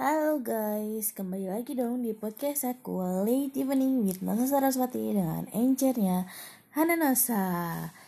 Halo guys, kembali lagi dong di podcast aku Late Evening with Nasa Saraswati dengan encernya Hana Nasa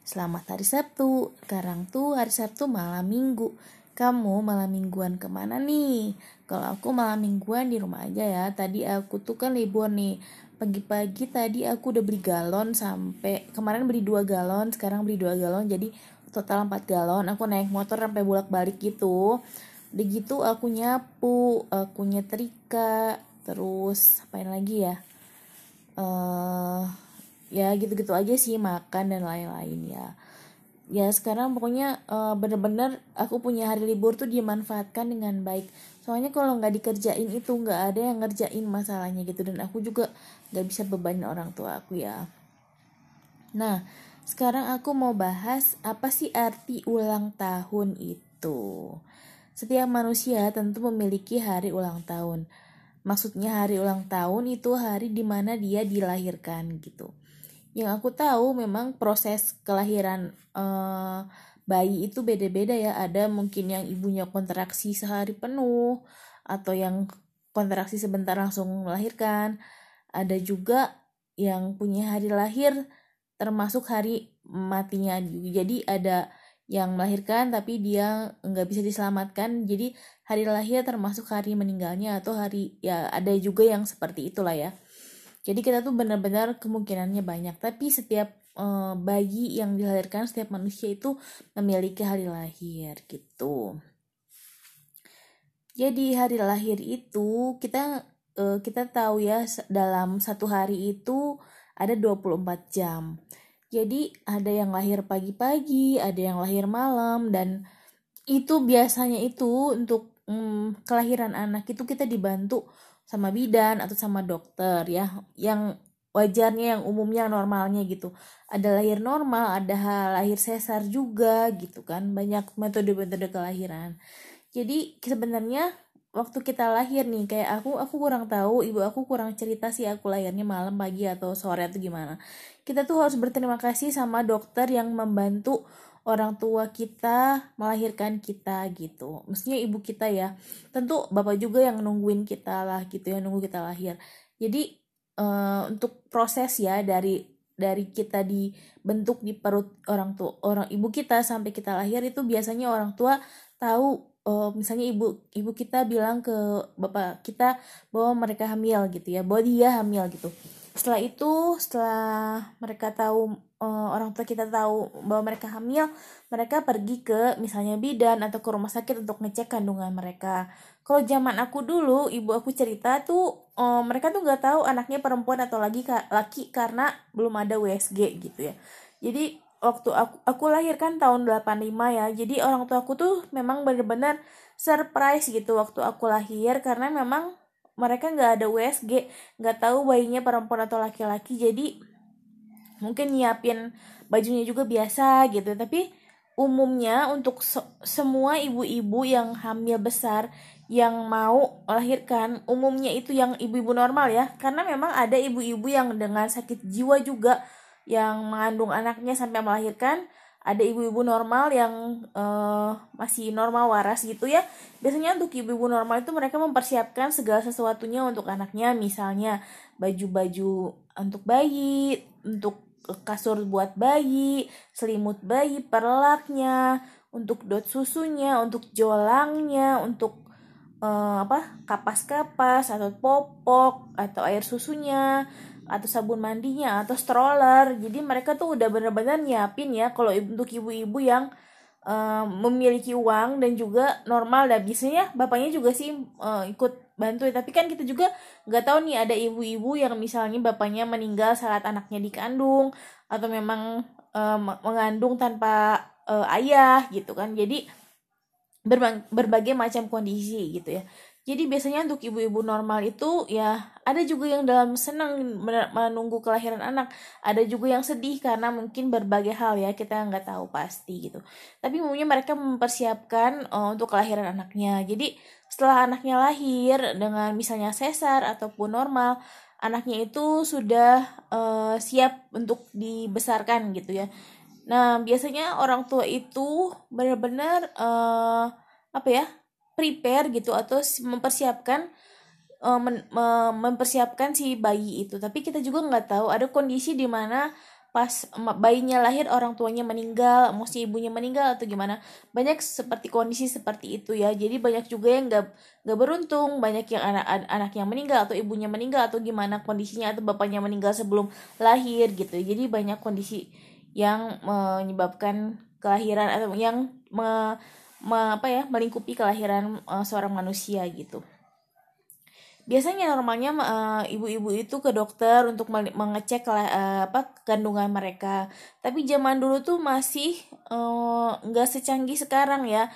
Selamat hari Sabtu, sekarang tuh hari Sabtu malam minggu. Kamu malam mingguan ke mana nih? Kalau aku malam mingguan di rumah aja ya Tadi aku tuh kan libur nih. Pagi-pagi tadi aku udah beli galon sampai Kemarin beli 2 galon, sekarang beli 2 galon Jadi total 4 galon. Aku naik motor sampai bolak-balik gitu udah gitu aku nyapu aku nyetrika terus apain lagi ya? Uh, ya gitu-gitu aja sih makan dan lain-lain ya. Ya sekarang pokoknya uh, bener-bener aku punya hari libur tuh dimanfaatkan dengan baik. Soalnya kalau nggak dikerjain itu nggak ada yang ngerjain masalahnya gitu. Dan aku juga nggak bisa bebanin orang tua aku ya. Nah sekarang aku mau bahas apa sih arti ulang tahun itu setiap manusia tentu memiliki hari ulang tahun. Maksudnya hari ulang tahun itu hari di mana dia dilahirkan gitu. Yang aku tahu memang proses kelahiran uh, bayi itu beda-beda ya. Ada mungkin yang ibunya kontraksi sehari penuh atau yang kontraksi sebentar langsung melahirkan. Ada juga yang punya hari lahir termasuk hari matinya. Jadi ada yang melahirkan tapi dia nggak bisa diselamatkan. Jadi hari lahir termasuk hari meninggalnya atau hari ya ada juga yang seperti itulah ya. Jadi kita tuh benar-benar kemungkinannya banyak. Tapi setiap uh, bayi yang dilahirkan setiap manusia itu memiliki hari lahir gitu. Jadi hari lahir itu kita uh, kita tahu ya dalam satu hari itu ada 24 jam jadi ada yang lahir pagi-pagi, ada yang lahir malam dan itu biasanya itu untuk hmm, kelahiran anak itu kita dibantu sama bidan atau sama dokter ya. Yang wajarnya yang umumnya normalnya gitu. Ada lahir normal ada lahir sesar juga gitu kan. Banyak metode-metode kelahiran. Jadi sebenarnya waktu kita lahir nih kayak aku aku kurang tahu ibu aku kurang cerita sih aku lahirnya malam pagi atau sore atau gimana. Kita tuh harus berterima kasih sama dokter yang membantu orang tua kita melahirkan kita gitu. Mestinya ibu kita ya. Tentu bapak juga yang nungguin kita lah gitu ya nunggu kita lahir. Jadi uh, untuk proses ya dari dari kita dibentuk di perut orang tua orang ibu kita sampai kita lahir itu biasanya orang tua tahu uh, misalnya ibu ibu kita bilang ke bapak kita bahwa mereka hamil gitu ya bahwa dia hamil gitu. Setelah itu setelah mereka tahu uh, orang tua kita tahu bahwa mereka hamil mereka pergi ke misalnya bidan atau ke rumah sakit untuk ngecek kandungan mereka. Kalau zaman aku dulu ibu aku cerita tuh uh, mereka tuh nggak tahu anaknya perempuan atau lagi laki karena belum ada WSG gitu ya. Jadi waktu aku aku lahir kan tahun 85 ya. Jadi orang tua aku tuh memang bener-bener surprise gitu waktu aku lahir. Karena memang mereka nggak ada USG nggak tahu bayinya perempuan atau laki-laki. Jadi mungkin nyiapin bajunya juga biasa gitu. Tapi umumnya untuk se semua ibu-ibu yang hamil besar yang mau melahirkan umumnya itu yang ibu-ibu normal ya. Karena memang ada ibu-ibu yang dengan sakit jiwa juga yang mengandung anaknya sampai melahirkan ada ibu-ibu normal yang uh, masih normal waras gitu ya. Biasanya untuk ibu-ibu normal itu mereka mempersiapkan segala sesuatunya untuk anaknya. Misalnya baju-baju untuk bayi untuk kasur buat bayi selimut bayi perlaknya untuk dot susunya untuk jolangnya untuk uh, apa kapas-kapas atau popok atau air susunya atau sabun mandinya atau stroller. Jadi mereka tuh udah bener-bener nyiapin ya kalau untuk ibu-ibu yang uh, memiliki uang dan juga normal. Dan biasanya bapaknya juga sih uh, ikut bantu tapi kan kita juga nggak tahu nih ada ibu-ibu yang misalnya bapaknya meninggal saat anaknya dikandung atau memang uh, mengandung tanpa uh, ayah gitu kan. Jadi berbagai macam kondisi gitu ya jadi biasanya untuk ibu-ibu normal itu ya ada juga yang dalam senang menunggu kelahiran anak, ada juga yang sedih karena mungkin berbagai hal ya kita nggak tahu pasti gitu. Tapi umumnya mereka mempersiapkan uh, untuk kelahiran anaknya. Jadi setelah anaknya lahir dengan misalnya sesar ataupun normal, anaknya itu sudah uh, siap untuk dibesarkan gitu ya. Nah biasanya orang tua itu benar-benar uh, apa ya prepare gitu atau mempersiapkan men, uh, mempersiapkan si bayi itu tapi kita juga nggak tahu ada kondisi di mana pas bayinya lahir orang tuanya meninggal, mesti ibunya meninggal atau gimana. Banyak seperti kondisi seperti itu ya. Jadi banyak juga yang gak, gak beruntung, banyak yang anak anak yang meninggal atau ibunya meninggal atau gimana kondisinya atau bapaknya meninggal sebelum lahir gitu. Jadi banyak kondisi yang menyebabkan kelahiran atau yang me, apa ya melingkupi kelahiran uh, seorang manusia gitu. Biasanya normalnya eh, ibu-ibu uh, itu ke dokter untuk mengecek uh, apa kandungan mereka. Tapi zaman dulu tuh masih nggak uh, secanggih sekarang ya.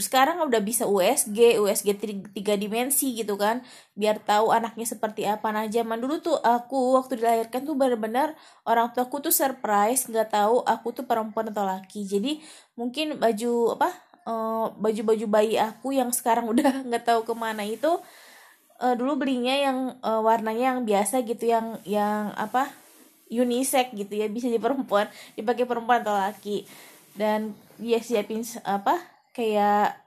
Sekarang udah bisa USG USG tiga dimensi gitu kan. Biar tahu anaknya seperti apa. Nah zaman dulu tuh aku waktu dilahirkan tuh benar-benar orang tua aku tuh surprise nggak tahu aku tuh perempuan atau laki. Jadi mungkin baju apa baju-baju uh, bayi aku yang sekarang udah nggak tahu ke mana itu uh, dulu belinya yang uh, warnanya yang biasa gitu yang yang apa unisex gitu ya bisa di perempuan dipakai perempuan atau laki. Dan dia siapin apa kayak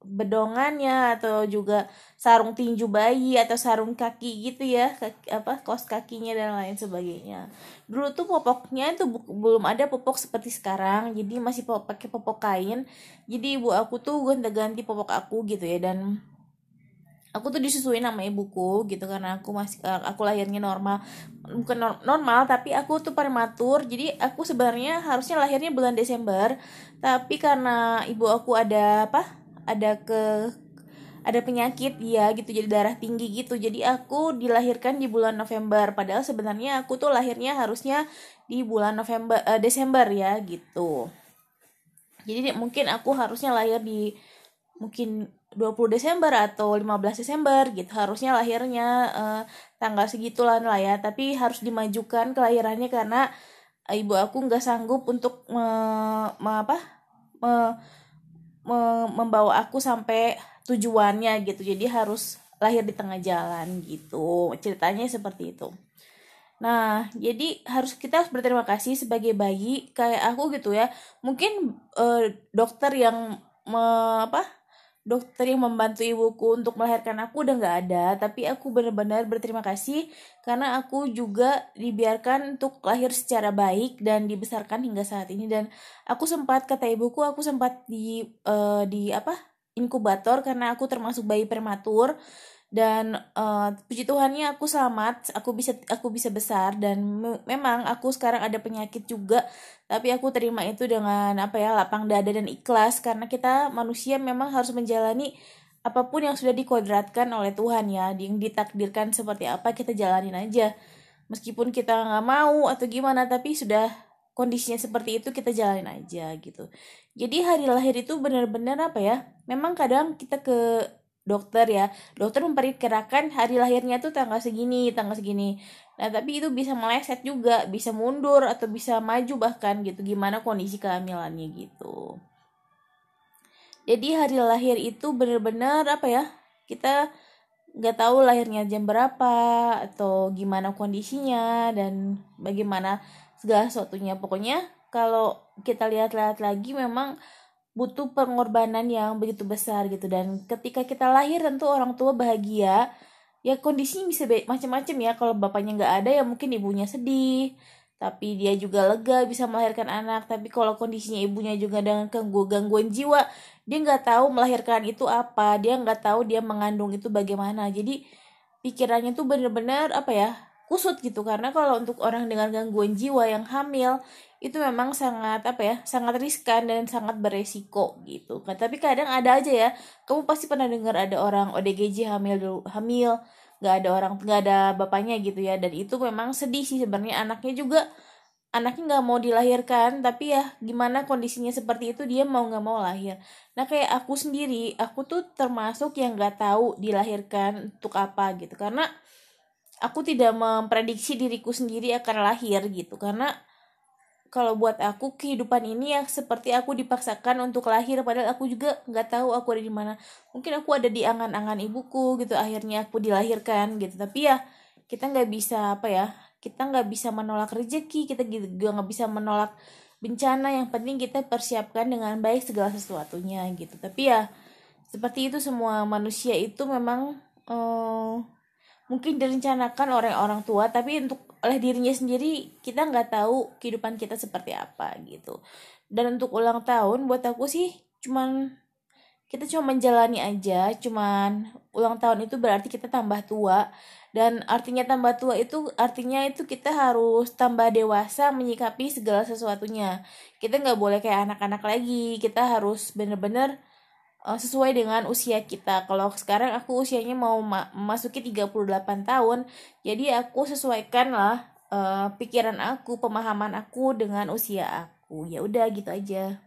bedongannya atau juga sarung tinju bayi atau sarung kaki gitu ya kaki, apa kos kakinya dan lain sebagainya. Dulu tuh popoknya itu belum ada popok seperti sekarang jadi masih pakai popok kain. Jadi ibu aku tuh gonta-ganti popok aku gitu ya dan aku tuh disusuin sama ibuku gitu karena aku masih eh, aku lahirnya normal bukan normal tapi aku tuh prematur. Jadi aku sebenarnya harusnya lahirnya bulan Desember tapi karena ibu aku ada apa ada ke ada penyakit ya gitu jadi darah tinggi gitu. Jadi aku dilahirkan di bulan November padahal sebenarnya aku tuh lahirnya harusnya di bulan November uh, Desember ya gitu. Jadi mungkin aku harusnya lahir di mungkin 20 Desember atau 15 Desember gitu harusnya lahirnya uh, tanggal segitulah lah ya. Tapi harus dimajukan kelahirannya karena ibu aku nggak sanggup untuk me, apa me, membawa aku sampai tujuannya gitu. Jadi harus lahir di tengah jalan gitu. Ceritanya seperti itu. Nah jadi harus kita harus berterima kasih sebagai bayi kayak aku gitu ya. Mungkin uh, dokter yang me, apa dokter yang membantu ibuku untuk melahirkan aku udah nggak ada tapi aku benar-benar berterima kasih karena aku juga dibiarkan untuk lahir secara baik dan dibesarkan hingga saat ini. Dan aku sempat kata ibuku aku sempat di uh, di apa inkubator karena aku termasuk bayi prematur dan uh, puji Tuhannya aku selamat aku bisa aku bisa besar dan me memang aku sekarang ada penyakit juga. Tapi aku terima itu dengan apa ya lapang dada dan ikhlas. Karena kita manusia memang harus menjalani apa pun yang sudah dikodratkan oleh Tuhan ya. Yang ditakdirkan seperti apa kita jalanin aja. Meskipun kita nggak mau atau gimana tapi sudah kondisinya seperti itu kita jalanin aja gitu. Jadi hari lahir itu benar-benar apa ya memang kadang kita ke dokter ya. Dokter memperkirakan hari lahirnya tuh tanggal segini tanggal segini. Nah tapi itu bisa meleset juga bisa mundur atau bisa maju bahkan gitu. Gimana kondisi kehamilannya gitu. Jadi hari lahir itu benar-benar apa ya kita nggak tahu lahirnya jam berapa atau gimana kondisinya dan bagaimana segala sesuatunya. Pokoknya kalau kita lihat-lihat lagi memang butuh pengorbanan yang begitu besar gitu. Dan ketika kita lahir tentu orang tua bahagia. Ya kondisinya bisa macam-macam ya. Kalau bapaknya nggak ada ya mungkin ibunya sedih. Tapi dia juga lega bisa melahirkan anak. Tapi kalau kondisinya ibunya juga dengan gangguan jiwa dia nggak tahu melahirkan itu apa. Dia nggak tahu dia mengandung itu bagaimana. Jadi pikirannya tuh bener-bener apa ya kusut gitu. Karena kalau untuk orang dengan gangguan jiwa yang hamil itu memang sangat apa ya sangat riskan dan sangat beresiko gitu. Kan tapi kadang ada aja ya. Kamu pasti pernah dengar ada orang ODGJ hamil dulu hamil nggak ada orang nggak ada bapaknya gitu ya. Dan itu memang sedih sih sebenarnya. Anaknya juga anaknya nggak mau dilahirkan. Tapi ya gimana kondisinya seperti itu dia mau nggak mau lahir. Nah kayak aku sendiri aku tuh termasuk yang nggak tahu dilahirkan untuk apa gitu. Karena aku tidak memprediksi diriku sendiri akan lahir gitu. Karena kalau buat aku kehidupan ini ya seperti aku dipaksakan untuk lahir padahal aku juga nggak tahu aku ada di mana. Mungkin aku ada di angan-angan ibuku gitu akhirnya aku dilahirkan gitu. Tapi ya kita nggak bisa apa ya kita nggak bisa menolak rezeki kita juga nggak bisa menolak bencana. Yang penting kita persiapkan dengan baik segala sesuatunya gitu. Tapi ya seperti itu semua manusia itu memang uh, mungkin direncanakan oleh orang tua. Tapi untuk oleh dirinya sendiri kita nggak tahu kehidupan kita seperti apa gitu. Dan untuk ulang tahun buat aku sih cuman kita cuma menjalani aja cuman ulang tahun itu berarti kita tambah tua. Dan artinya tambah tua itu artinya itu kita harus tambah dewasa menyikapi segala sesuatunya. Kita nggak boleh kayak anak-anak lagi kita harus bener-bener uh, sesuai dengan usia kita. Kalau sekarang aku usianya mau ma memasuki 38 tahun jadi aku sesuaikan lah uh, pikiran aku pemahaman aku dengan usia aku. Ya udah gitu aja